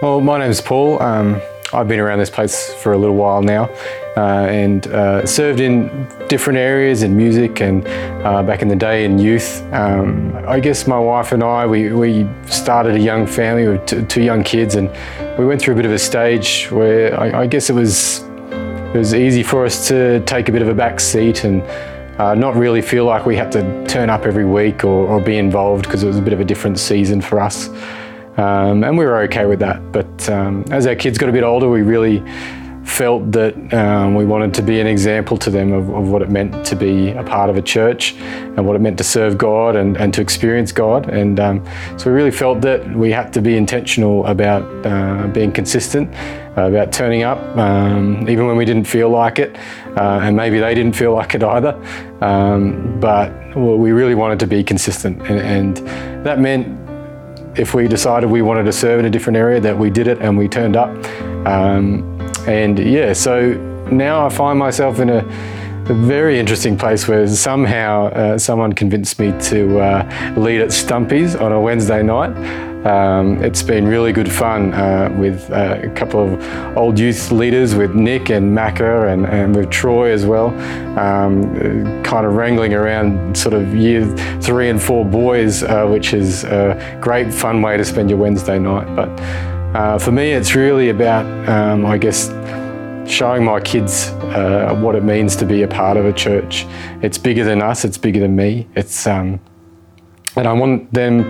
Well, my name's Paul. Um, I've been around this place for a little while now uh, and uh, served in different areas in music and uh, back in the day in youth. Um, I guess my wife and I, we, we started a young family with t- two young kids and we went through a bit of a stage where I, I guess it was, it was easy for us to take a bit of a back seat and uh, not really feel like we had to turn up every week or, or be involved because it was a bit of a different season for us. Um, and we were okay with that. But um, as our kids got a bit older, we really felt that um, we wanted to be an example to them of, of, what it meant to be a part of a church and what it meant to serve God and, and to experience God. And um, so we really felt that we had to be intentional about uh, being consistent, uh, about turning up, um, even when we didn't feel like it. Uh, and maybe they didn't feel like it either. Um, but we really wanted to be consistent. and, and that meant if we decided we wanted to serve in a different area, that we did it and we turned up. Um, and yeah, so now I find myself in a, a very interesting place where somehow uh, someone convinced me to uh, lead at Stumpy's on a Wednesday night. Um, it's been really good fun uh, with uh, a couple of old youth leaders, with Nick and Macca, and, and with Troy as well, um, kind of wrangling around sort of year three and four boys, uh, which is a great fun way to spend your Wednesday night. But uh, for me, it's really about, um, I guess, showing my kids uh, what it means to be a part of a church. It's bigger than us. It's bigger than me. It's um, and I want them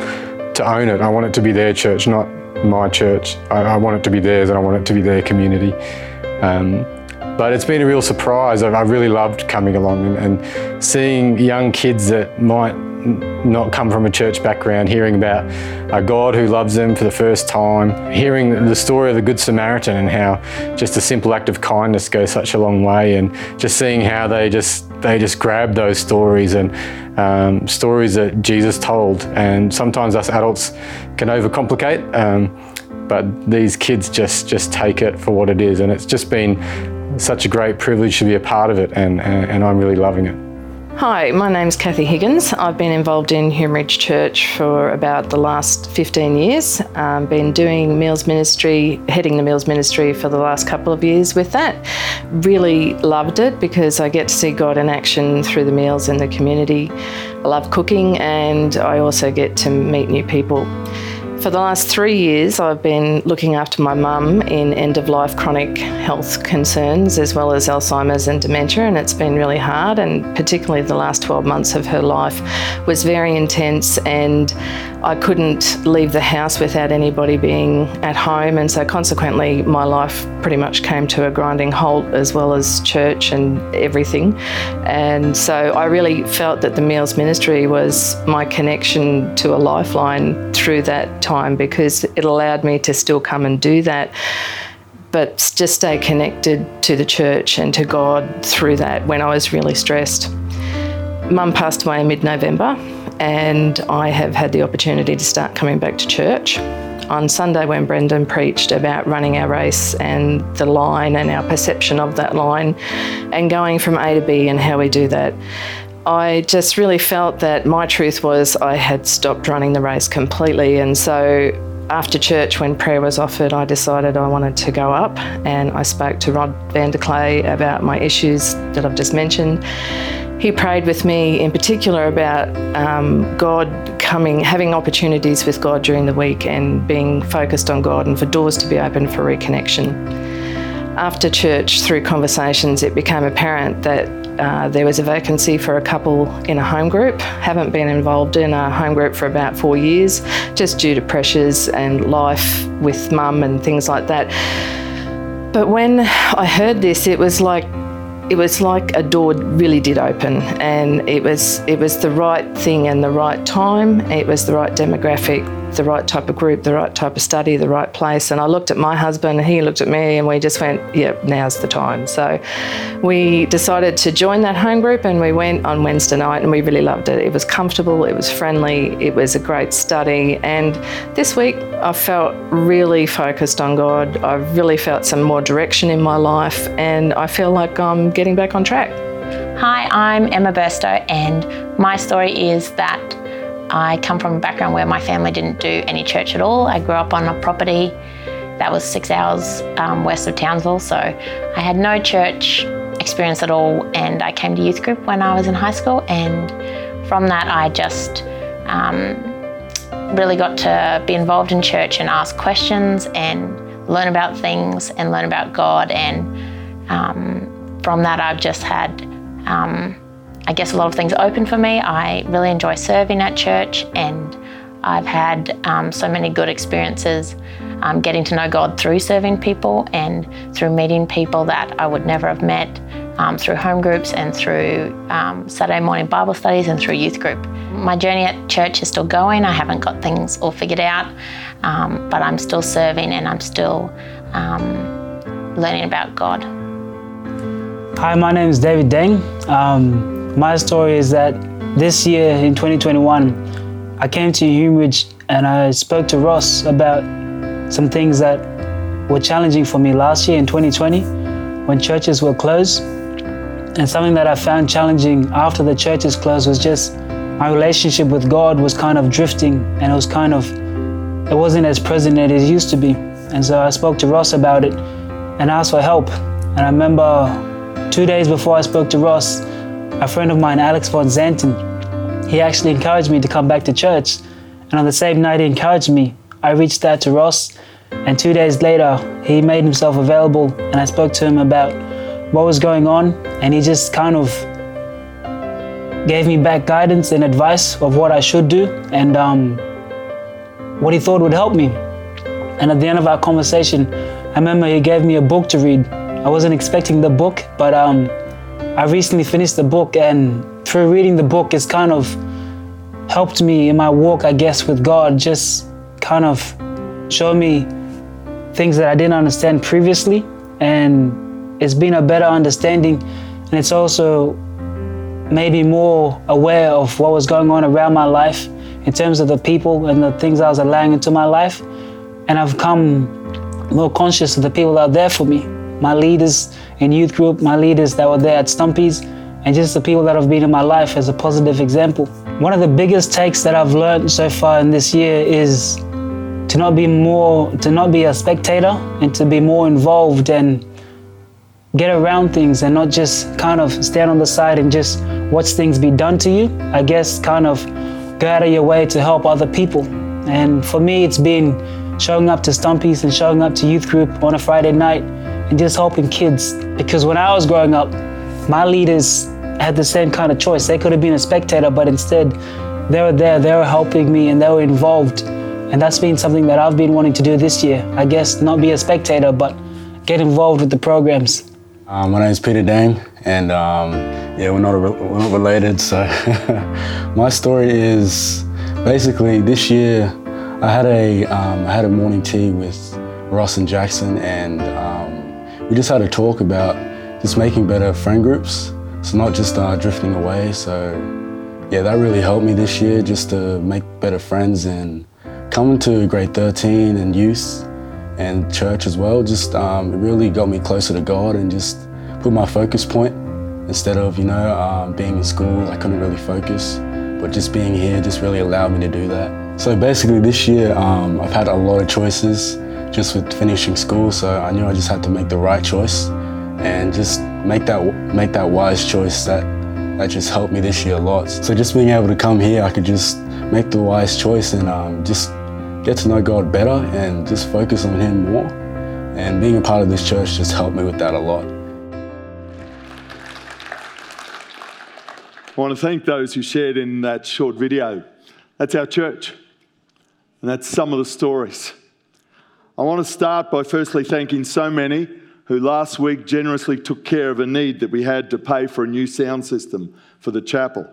to own it. I want it to be their church, not my church. I, I want it to be theirs, and I want it to be their community. Um, but it's been a real surprise. I've really loved coming along and, and seeing young kids that might not come from a church background, hearing about a God who loves them for the first time, hearing the story of the Good Samaritan and how just a simple act of kindness goes such a long way, and just seeing how they just they just grab those stories and um, stories that Jesus told, and sometimes us adults can overcomplicate. Um, but these kids just just take it for what it is, and it's just been such a great privilege to be a part of it, and, and, and I'm really loving it. Hi, my name's Kathy Higgins. I've been involved in Hume Ridge Church for about the last 15 years. Um, been doing meals ministry, heading the meals ministry for the last couple of years with that. Really loved it because I get to see God in action through the meals in the community. I love cooking and I also get to meet new people. For the last three years, I've been looking after my mum in end of life chronic health concerns as well as Alzheimer's and dementia, and it's been really hard. And particularly the last 12 months of her life was very intense, and I couldn't leave the house without anybody being at home. And so, consequently, my life pretty much came to a grinding halt as well as church and everything. And so, I really felt that the Meals Ministry was my connection to a lifeline through that time because it allowed me to still come and do that but just stay connected to the church and to God through that when I was really stressed. Mum passed away in mid November, and I have had the opportunity to start coming back to church. On Sunday, when Brendan preached about running our race and the line and our perception of that line and going from A to B and how we do that, I just really felt that my truth was I had stopped running the race completely. And so after church, when prayer was offered, I decided I wanted to go up and I spoke to Rod Vanderclay about my issues that I've just mentioned he prayed with me in particular about um, God coming, having opportunities with God during the week and being focused on God and for doors to be open for reconnection. After church, through conversations, it became apparent that uh, there was a vacancy for a couple in a home group. Haven't been involved in a home group for about four years, just due to pressures and life with mum and things like that. But when I heard this, it was like it was like a door really did open and it was it was the right thing and the right time it was the right demographic the right type of group the right type of study the right place. And i looked at my husband he looked at me and we just went yep yeah, now's the time. So we decided to join that home group and we went on wednesday night and we really loved it. It was comfortable it was friendly it was a great study. And this week i felt really focused on god. I really felt some more direction in my life and i feel like i'm getting back on track. Hi, I'm Emma Burstow, and my story is that I come from a background where my family didn't do any church at all. I grew up on a property that was six hours um, west of Townsville. So I had no church experience at all, and I came to youth group when I was in high school, and from that I just um, really got to be involved in church and ask questions and learn about things and learn about God. And um, from that, I've just had, um, I guess, a lot of things open for me. I really enjoy serving at church, and I've had um, so many good experiences um, getting to know God through serving people and through meeting people that I would never have met um, through home groups and through um, Saturday morning Bible studies and through youth group. My journey at church is still going. I haven't got things all figured out, um, but I'm still serving and I'm still um, learning about God. Hi, my name is David Deng. My story is that this year in 2021, I came to Humeridge and I spoke to Ross about some things that were challenging for me last year in 2020 when churches were closed. And something that I found challenging after the churches closed was just my relationship with God was kind of drifting and it was kind of, it wasn't as present as it used to be. And so I spoke to Ross about it and asked for help. And I remember two days before I spoke to Ross, a friend of mine, Alex Von Zanten, he actually encouraged me to come back to church. And on the same night he encouraged me, I reached out to Ross, and two days later, he made himself available, and I spoke to him about what was going on, and he just kind of gave me back guidance and advice of what I should do and um, what he thought would help me. And at the end of our conversation, I remember he gave me a book to read. I wasn't expecting the book, but um, I recently finished the book, and through reading the book, it's kind of helped me in my walk, I guess, with God. Just kind of showed me things that I didn't understand previously, and it's been a better understanding, and it's also made me more aware of what was going on around my life in terms of the people and the things I was allowing into my life, and I've come more conscious of the people that are there for me, my leaders in youth group, my leaders that were there at Stumpy's, and just the people that have been in my life as a positive example. One of the biggest takes that I've learned so far in this year is to not be more to not be a spectator and to be more involved and get around things and not just kind of stand on the side and just watch things be done to you i guess kind of go out of your way to help other people and for me it's been showing up to Stumpy's and showing up to youth group on a friday night and just helping kids because when i was growing up my leaders had the same kind of choice they could have been a spectator but instead they were there they were helping me and they were involved and that's been something that I've been wanting to do this year. I guess not be a spectator, but get involved with the programs. Um, my name is Peter Dang, and um, yeah, we're not, we're not related. So my story is basically this year I had a um, I had a morning tea with Ross and Jackson, and um, we just had a talk about just making better friend groups. So not just uh, drifting away. So yeah, that really helped me this year just to make better friends and coming to grade 13 and youth and church as well just um, it really got me closer to God and just put my focus point instead of you know um, being in school I couldn't really focus but just being here just really allowed me to do that so basically this year um, I've had a lot of choices just with finishing school so I knew I just had to make the right choice and just make that make that wise choice that that just helped me this year a lot so just being able to come here I could just make the wise choice and um, just get to know God better and just focus on Him more. And being a part of this church just helped me with that a lot. I want to thank those who shared in that short video. That's our church, and that's some of the stories. I want to start by firstly thanking so many who last week generously took care of a need that we had to pay for a new sound system for the chapel.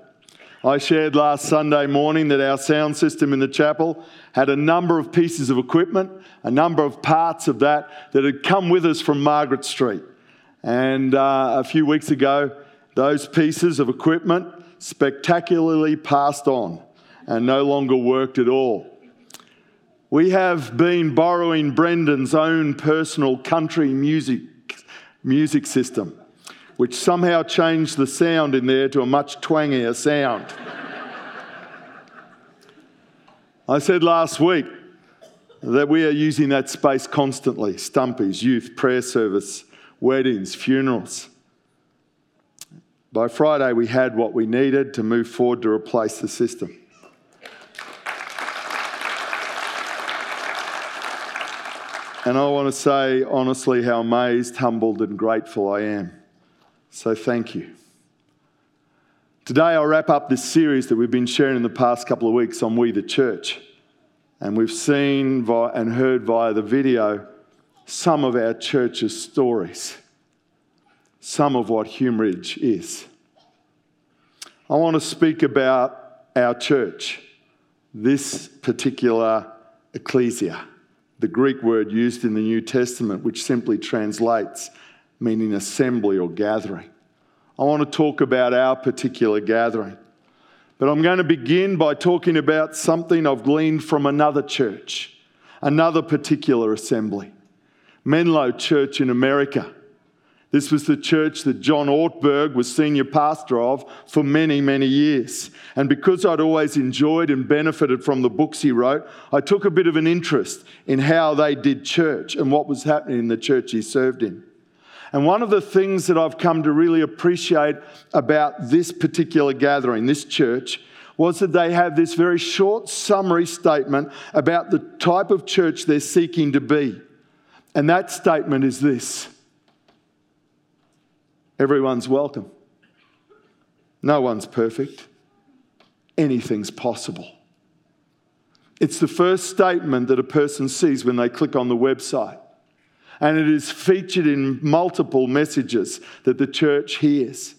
I shared last Sunday morning that our sound system in the chapel had a number of pieces of equipment, a number of parts of that that had come with us from Margaret Street. And uh, a few weeks ago, those pieces of equipment spectacularly passed on and no longer worked at all. We have been borrowing Brendan's own personal country music, music system which somehow changed the sound in there to a much twangier sound. I said last week that we are using that space constantly stumpies, youth, prayer service, weddings, funerals. By Friday, we had what we needed to move forward to replace the system. And I want to say honestly how amazed, humbled, and grateful I am. So thank you. Today, I'll wrap up this series that we've been sharing in the past couple of weeks on We the Church. And we've seen and heard via the video some of our church's stories, some of what Humeridge is. I want to speak about our church, this particular ecclesia the Greek word used in the New Testament, which simply translates meaning assembly or gathering. I want to talk about our particular gathering. But I'm going to begin by talking about something I've gleaned from another church, another particular assembly, Menlo Church in America. This was the church that John Ortberg was senior pastor of for many, many years. And because I'd always enjoyed and benefited from the books he wrote, I took a bit of an interest in how they did church and what was happening in the church he served in. And one of the things that I've come to really appreciate about this particular gathering, this church, was that they have this very short summary statement about the type of church they're seeking to be. And that statement is this Everyone's welcome. No one's perfect. Anything's possible. It's the first statement that a person sees when they click on the website. And it is featured in multiple messages that the church hears.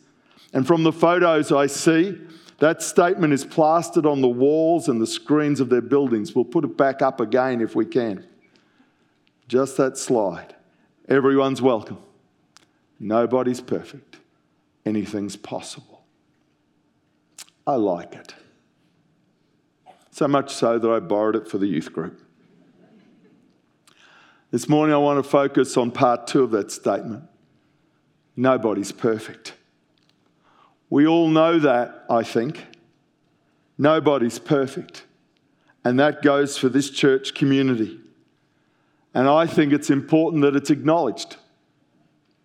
And from the photos I see, that statement is plastered on the walls and the screens of their buildings. We'll put it back up again if we can. Just that slide. Everyone's welcome. Nobody's perfect. Anything's possible. I like it. So much so that I borrowed it for the youth group. This morning, I want to focus on part two of that statement. Nobody's perfect. We all know that, I think. Nobody's perfect. And that goes for this church community. And I think it's important that it's acknowledged.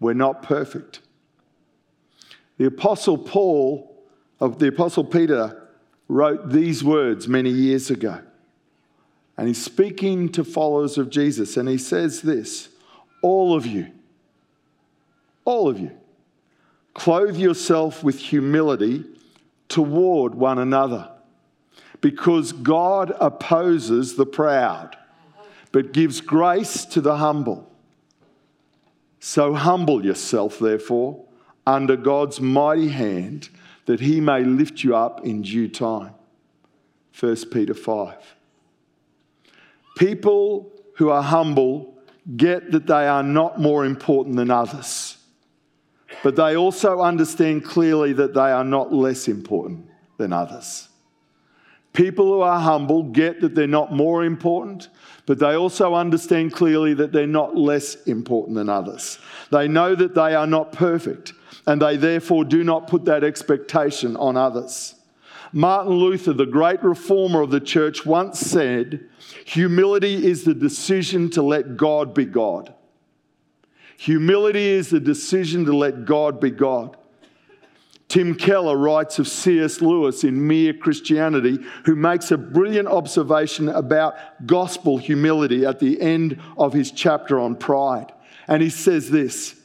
We're not perfect. The Apostle Paul, of the Apostle Peter, wrote these words many years ago. And he's speaking to followers of Jesus, and he says this All of you, all of you, clothe yourself with humility toward one another, because God opposes the proud, but gives grace to the humble. So humble yourself, therefore, under God's mighty hand, that he may lift you up in due time. 1 Peter 5. People who are humble get that they are not more important than others, but they also understand clearly that they are not less important than others. People who are humble get that they're not more important, but they also understand clearly that they're not less important than others. They know that they are not perfect, and they therefore do not put that expectation on others. Martin Luther, the great reformer of the church, once said, Humility is the decision to let God be God. Humility is the decision to let God be God. Tim Keller writes of C.S. Lewis in Mere Christianity, who makes a brilliant observation about gospel humility at the end of his chapter on pride. And he says this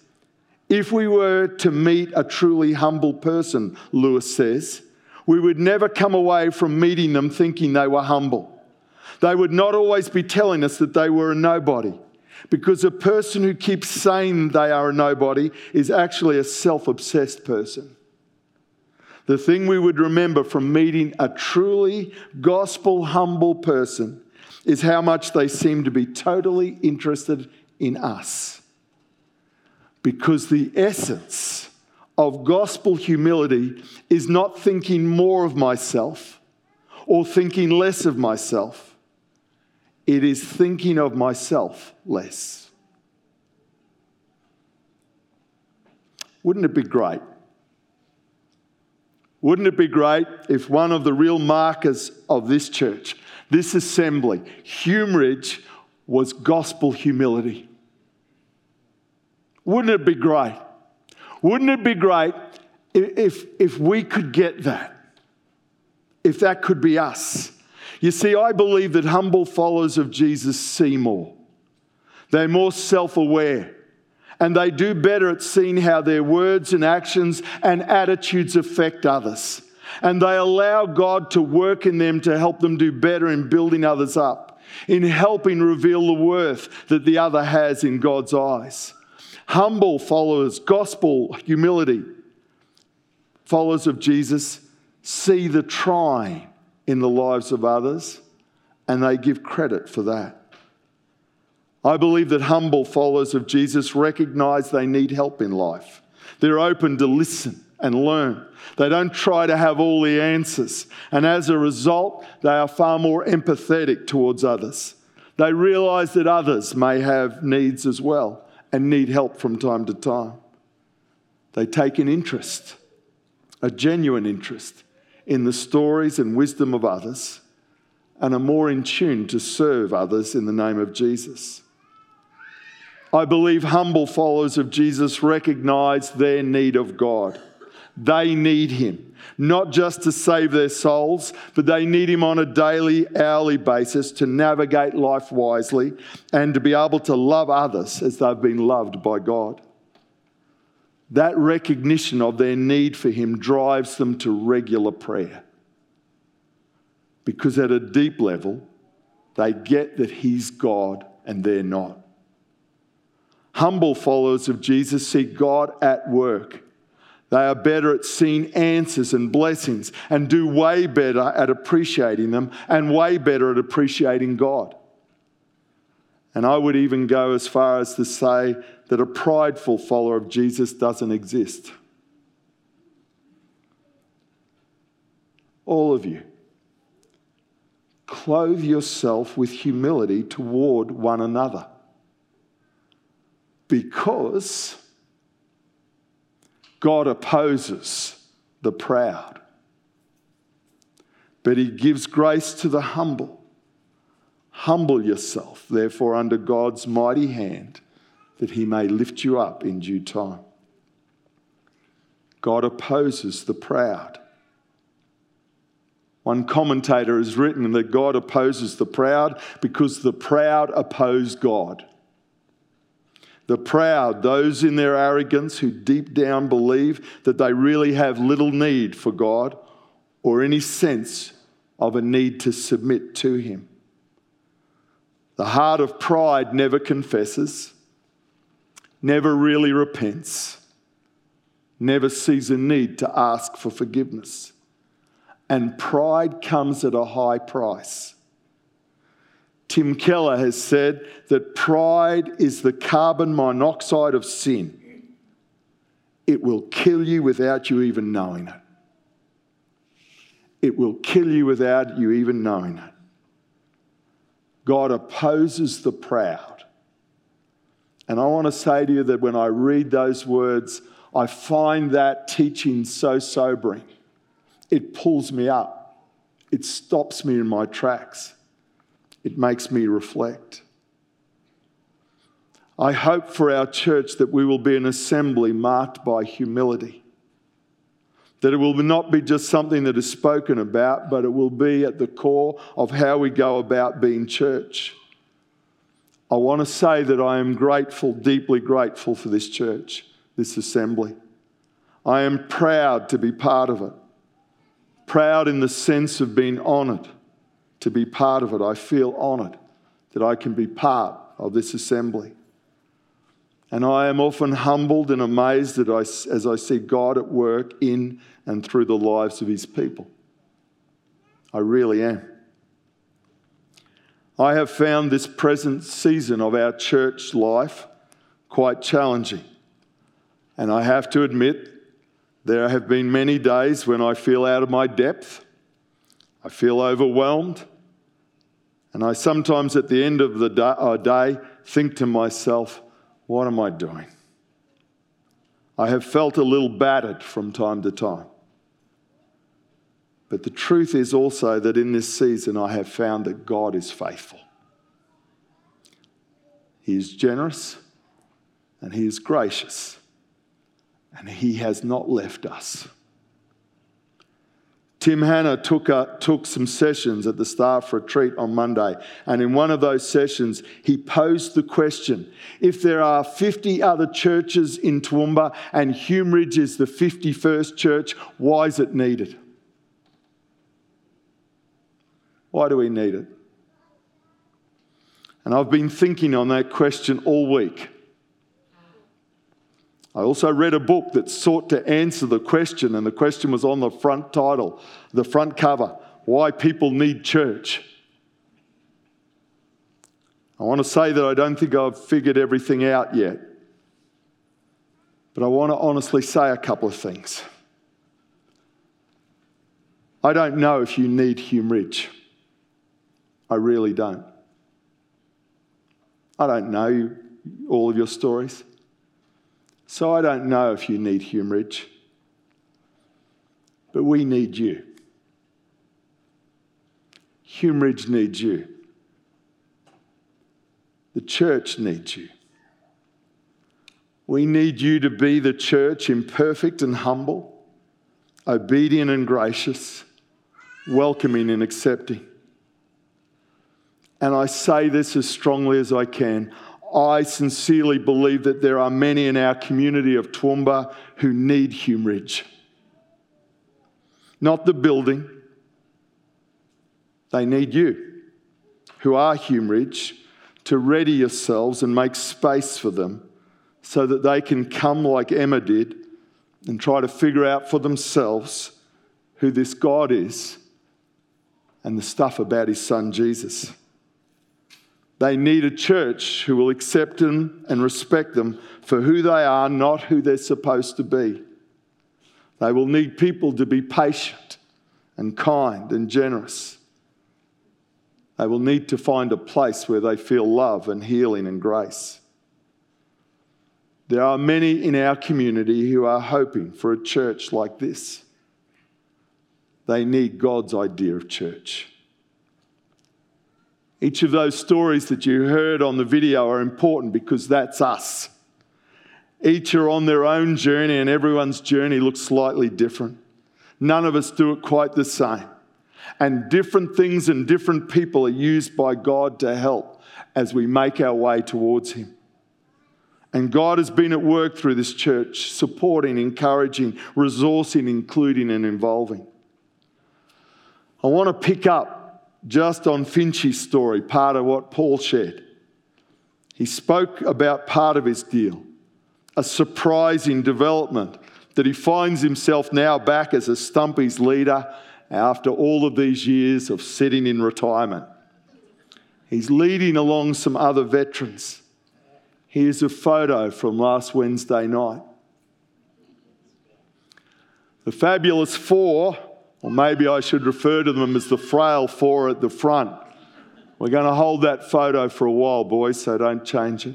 If we were to meet a truly humble person, Lewis says, we would never come away from meeting them thinking they were humble. They would not always be telling us that they were a nobody, because a person who keeps saying they are a nobody is actually a self obsessed person. The thing we would remember from meeting a truly gospel humble person is how much they seem to be totally interested in us. Because the essence of gospel humility is not thinking more of myself or thinking less of myself, it is thinking of myself less. Wouldn't it be great wouldn't it be great if one of the real markers of this church, this assembly, Humeridge, was gospel humility. Wouldn't it be great? Wouldn't it be great if, if we could get that? If that could be us. You see, I believe that humble followers of Jesus see more. They're more self aware and they do better at seeing how their words and actions and attitudes affect others. And they allow God to work in them to help them do better in building others up, in helping reveal the worth that the other has in God's eyes. Humble followers, gospel humility, followers of Jesus see the trying in the lives of others and they give credit for that. I believe that humble followers of Jesus recognize they need help in life. They're open to listen and learn. They don't try to have all the answers. And as a result, they are far more empathetic towards others. They realize that others may have needs as well and need help from time to time. They take an interest, a genuine interest, in the stories and wisdom of others and are more in tune to serve others in the name of Jesus. I believe humble followers of Jesus recognize their need of God. They need Him, not just to save their souls, but they need Him on a daily, hourly basis to navigate life wisely and to be able to love others as they've been loved by God. That recognition of their need for Him drives them to regular prayer. Because at a deep level, they get that He's God and they're not. Humble followers of Jesus see God at work. They are better at seeing answers and blessings and do way better at appreciating them and way better at appreciating God. And I would even go as far as to say that a prideful follower of Jesus doesn't exist. All of you, clothe yourself with humility toward one another because God opposes the proud, but He gives grace to the humble. Humble yourself, therefore, under God's mighty hand, that He may lift you up in due time. God opposes the proud. One commentator has written that God opposes the proud because the proud oppose God. The proud, those in their arrogance who deep down believe that they really have little need for God or any sense of a need to submit to Him. The heart of pride never confesses, never really repents, never sees a need to ask for forgiveness. And pride comes at a high price. Tim Keller has said that pride is the carbon monoxide of sin. It will kill you without you even knowing it. It will kill you without you even knowing it. God opposes the proud. And I want to say to you that when I read those words, I find that teaching so sobering. It pulls me up, it stops me in my tracks. It makes me reflect. I hope for our church that we will be an assembly marked by humility. That it will not be just something that is spoken about, but it will be at the core of how we go about being church. I want to say that I am grateful, deeply grateful for this church, this assembly. I am proud to be part of it. Proud in the sense of being honoured to be part of it. I feel honoured that I can be part of this assembly. And I am often humbled and amazed that I, as I see God at work in and through the lives of his people. I really am. I have found this present season of our church life quite challenging. And I have to admit, there have been many days when I feel out of my depth I feel overwhelmed. And I sometimes, at the end of the uh, day, think to myself, what am I doing? I have felt a little battered from time to time. But the truth is also that in this season, I have found that God is faithful. He is generous and He is gracious, and He has not left us. Tim Hanna took, a, took some sessions at the staff retreat on Monday, and in one of those sessions, he posed the question if there are 50 other churches in Toowoomba and Hume Ridge is the 51st church, why is it needed? Why do we need it? And I've been thinking on that question all week. I also read a book that sought to answer the question, and the question was on the front title, the front cover Why People Need Church. I want to say that I don't think I've figured everything out yet, but I want to honestly say a couple of things. I don't know if you need Hume Ridge. I really don't. I don't know all of your stories. So I don't know if you need Hume Ridge, but we need you. Hume Ridge needs you. The church needs you. We need you to be the church imperfect and humble, obedient and gracious, welcoming and accepting. And I say this as strongly as I can. I sincerely believe that there are many in our community of Toowoomba who need Hume Ridge. Not the building, they need you, who are Hume Ridge, to ready yourselves and make space for them so that they can come like Emma did and try to figure out for themselves who this God is and the stuff about his son Jesus. They need a church who will accept them and respect them for who they are, not who they're supposed to be. They will need people to be patient and kind and generous. They will need to find a place where they feel love and healing and grace. There are many in our community who are hoping for a church like this. They need God's idea of church. Each of those stories that you heard on the video are important because that's us. Each are on their own journey, and everyone's journey looks slightly different. None of us do it quite the same. And different things and different people are used by God to help as we make our way towards Him. And God has been at work through this church, supporting, encouraging, resourcing, including, and involving. I want to pick up just on Finchy's story, part of what Paul shared. He spoke about part of his deal, a surprising development that he finds himself now back as a Stumpy's leader after all of these years of sitting in retirement. He's leading along some other veterans. Here's a photo from last Wednesday night. The Fabulous Four or maybe I should refer to them as the frail four at the front. We're going to hold that photo for a while, boys, so don't change it.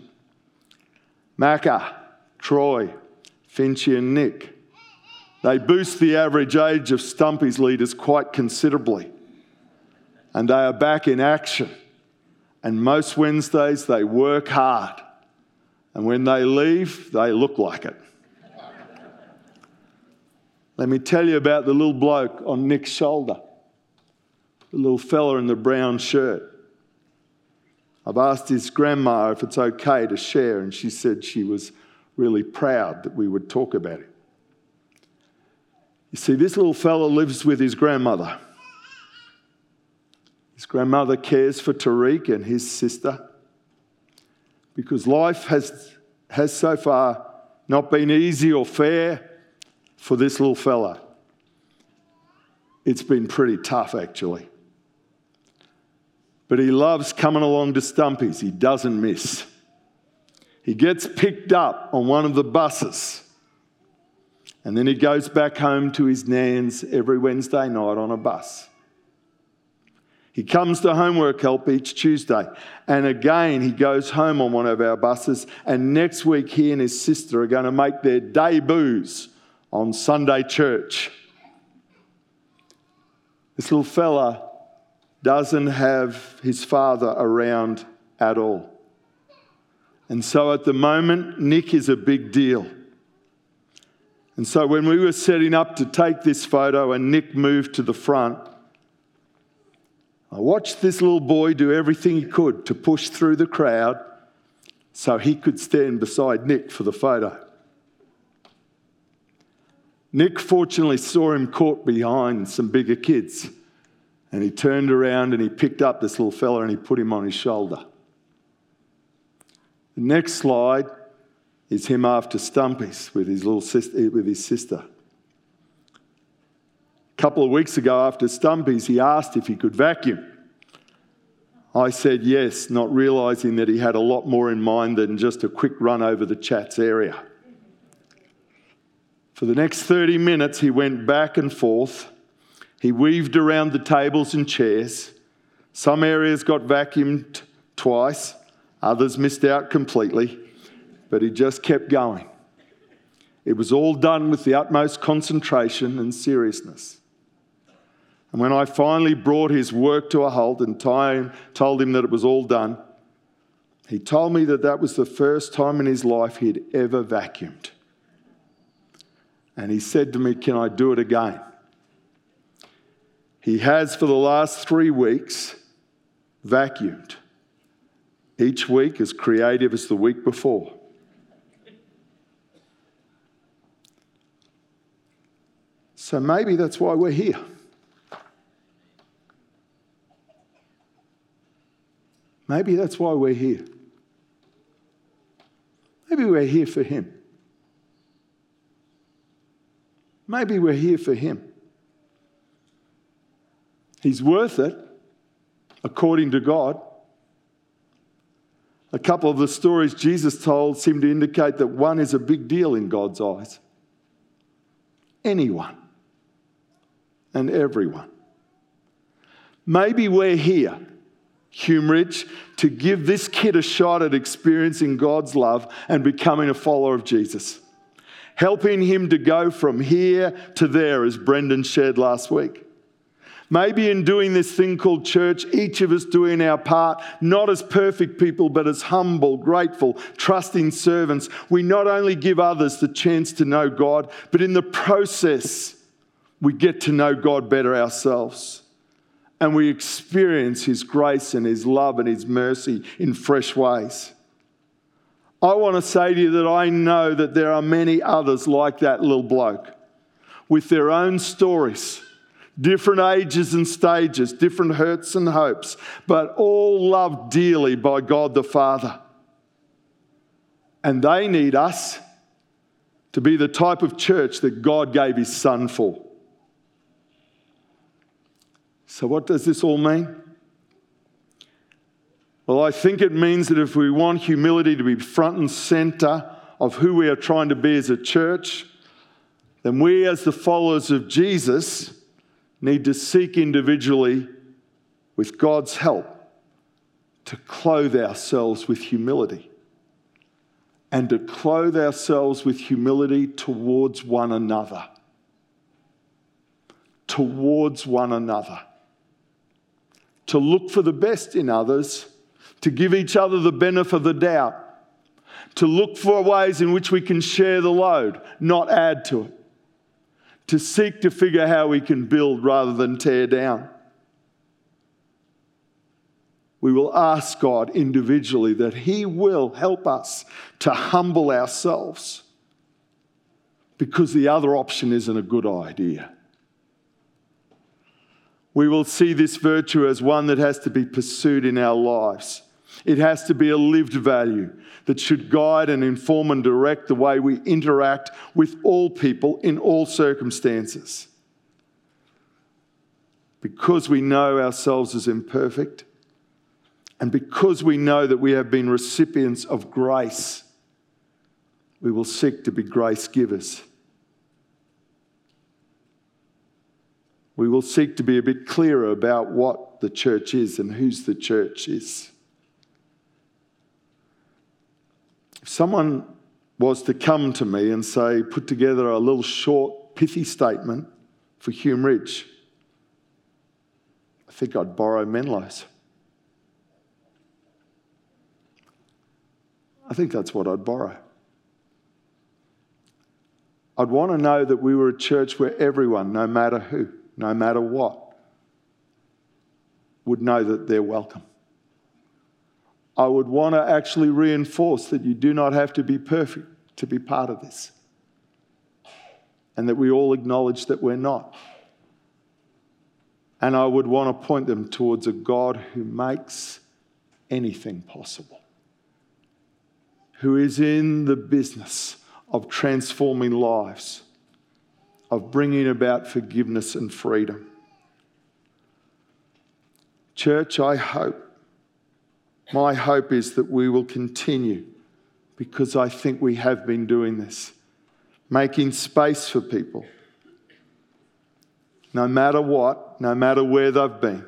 Macca, Troy, Finchy, and Nick. They boost the average age of Stumpy's leaders quite considerably. And they are back in action. And most Wednesdays they work hard. And when they leave, they look like it. Let me tell you about the little bloke on Nick's shoulder, the little fella in the brown shirt. I've asked his grandma if it's okay to share, and she said she was really proud that we would talk about it. You see, this little fella lives with his grandmother. His grandmother cares for Tariq and his sister because life has, has so far not been easy or fair for this little fella. It's been pretty tough, actually. But he loves coming along to Stumpy's, he doesn't miss. He gets picked up on one of the buses. And then he goes back home to his Nans every Wednesday night on a bus. He comes to homework help each Tuesday. And again, he goes home on one of our buses. And next week, he and his sister are going to make their debuts on Sunday church. This little fella doesn't have his father around at all. And so at the moment, Nick is a big deal. And so when we were setting up to take this photo and Nick moved to the front, I watched this little boy do everything he could to push through the crowd so he could stand beside Nick for the photo. Nick fortunately saw him caught behind some bigger kids. And he turned around and he picked up this little fella and he put him on his shoulder. The next slide is him after Stumpy's with his little sister, eh, with his sister. A couple of weeks ago after Stumpy's, he asked if he could vacuum. I said yes, not realizing that he had a lot more in mind than just a quick run over the chats area. For the next 30 minutes, he went back and forth. He weaved around the tables and chairs. Some areas got vacuumed twice, others missed out completely, but he just kept going. It was all done with the utmost concentration and seriousness. And when I finally brought his work to a halt and told him that it was all done, he told me that that was the first time in his life he had ever vacuumed. And he said to me, Can I do it again? He has for the last three weeks vacuumed, each week as creative as the week before. So maybe that's why we're here. Maybe that's why we're here. Maybe we're here for Him. Maybe we're here for Him. He's worth it, according to God. A couple of the stories Jesus told seem to indicate that one is a big deal in God's eyes. Anyone and everyone. Maybe we're here, Humeridge, to give this kid a shot at experiencing God's love and becoming a follower of Jesus helping him to go from here to there, as Brendan shared last week. Maybe in doing this thing called church, each of us doing our part, not as perfect people, but as humble, grateful, trusting servants, we not only give others the chance to know God, but in the process, we get to know God better ourselves. And we experience His grace and His love and His mercy in fresh ways. I want to say to you that I know that there are many others like that little bloke with their own stories, different ages and stages, different hurts and hopes, but all loved dearly by God the Father. And they need us to be the type of church that God gave His Son for. So, what does this all mean? Well, I think it means that if we want humility to be front and center of who we are trying to be as a church, then we, as the followers of Jesus, need to seek individually, with God's help, to clothe ourselves with humility. And to clothe ourselves with humility towards one another. Towards one another. To look for the best in others to give each other the benefit of the doubt, to look for ways in which we can share the load, not add to it, to seek to figure how we can build rather than tear down. We will ask God individually that He will help us to humble ourselves because the other option isn't a good idea. We will see this virtue as one that has to be pursued in our lives. It has to be a lived value that should guide and inform and direct the way we interact with all people in all circumstances. Because we know ourselves as imperfect, and because we know that we have been recipients of grace, we will seek to be grace givers. We will seek to be a bit clearer about what the church is and whose the church is. If someone was to come to me and say, put together a little short, pithy statement for Hume Ridge, I think I'd borrow Menlo's. I think that's what I'd borrow. I'd want to know that we were a church where everyone, no matter who, no matter what, would know that they're welcome. I would want to actually reinforce that you do not have to be perfect to be part of this. And that we all acknowledge that we're not. And I would want to point them towards a God who makes anything possible, who is in the business of transforming lives, of bringing about forgiveness and freedom. Church, I hope, my hope is that we will continue because I think we have been doing this, making space for people, no matter what, no matter where they've been,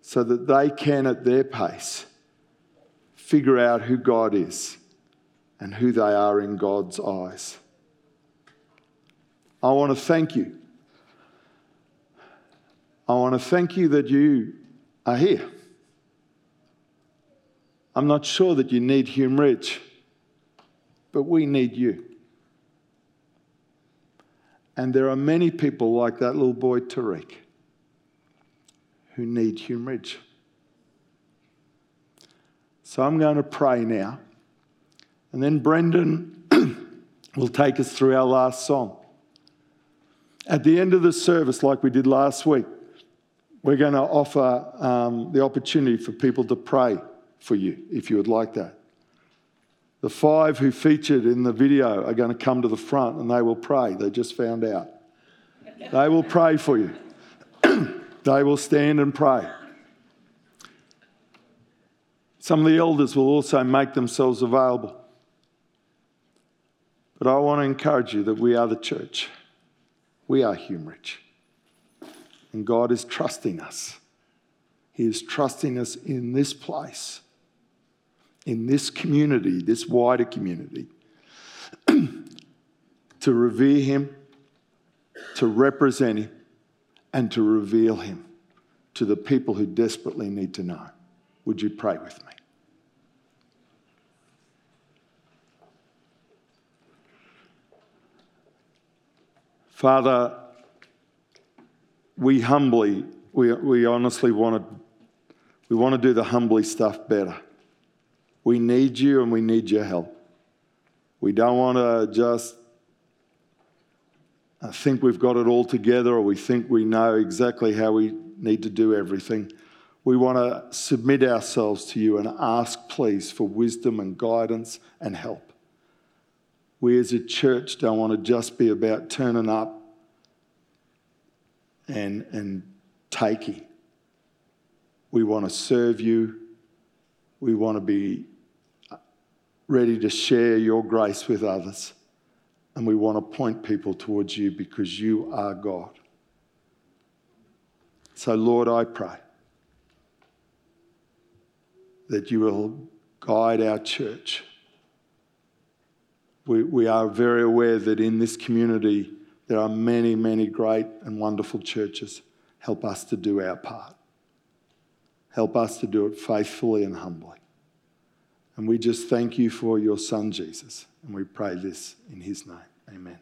so that they can, at their pace, figure out who God is and who they are in God's eyes. I want to thank you. I want to thank you that you are here. I'm not sure that you need HumeRidge, but we need you. And there are many people like that little boy Tariq who need HumeRidge. So I'm going to pray now. And then Brendan will take us through our last song. At the end of the service, like we did last week, we're going to offer um, the opportunity for people to pray for you if you would like that. The five who featured in the video are going to come to the front and they will pray. They just found out. They will pray for you. they will stand and pray. Some of the elders will also make themselves available. But I want to encourage you that we are the church. We are HumeRidge. And God is trusting us. He is trusting us in this place, in this community, this wider community, to revere Him, to represent Him, and to reveal Him to the people who desperately need to know. Would you pray with me? Father, we humbly, we, we honestly want to, we want to do the humbly stuff better. We need you and we need your help. We don't want to just uh, think we've got it all together or we think we know exactly how we need to do everything. We want to submit ourselves to you and ask, please, for wisdom and guidance and help. We as a church don't want to just be about turning up and, and taking. We want to serve you. We want to be ready to share your grace with others. And we want to point people towards you because you are God. So, Lord, I pray that you will guide our church we, we are very aware that in this community there are many, many great and wonderful churches. Help us to do our part. Help us to do it faithfully and humbly. And we just thank you for your Son, Jesus. And we pray this in his name. Amen.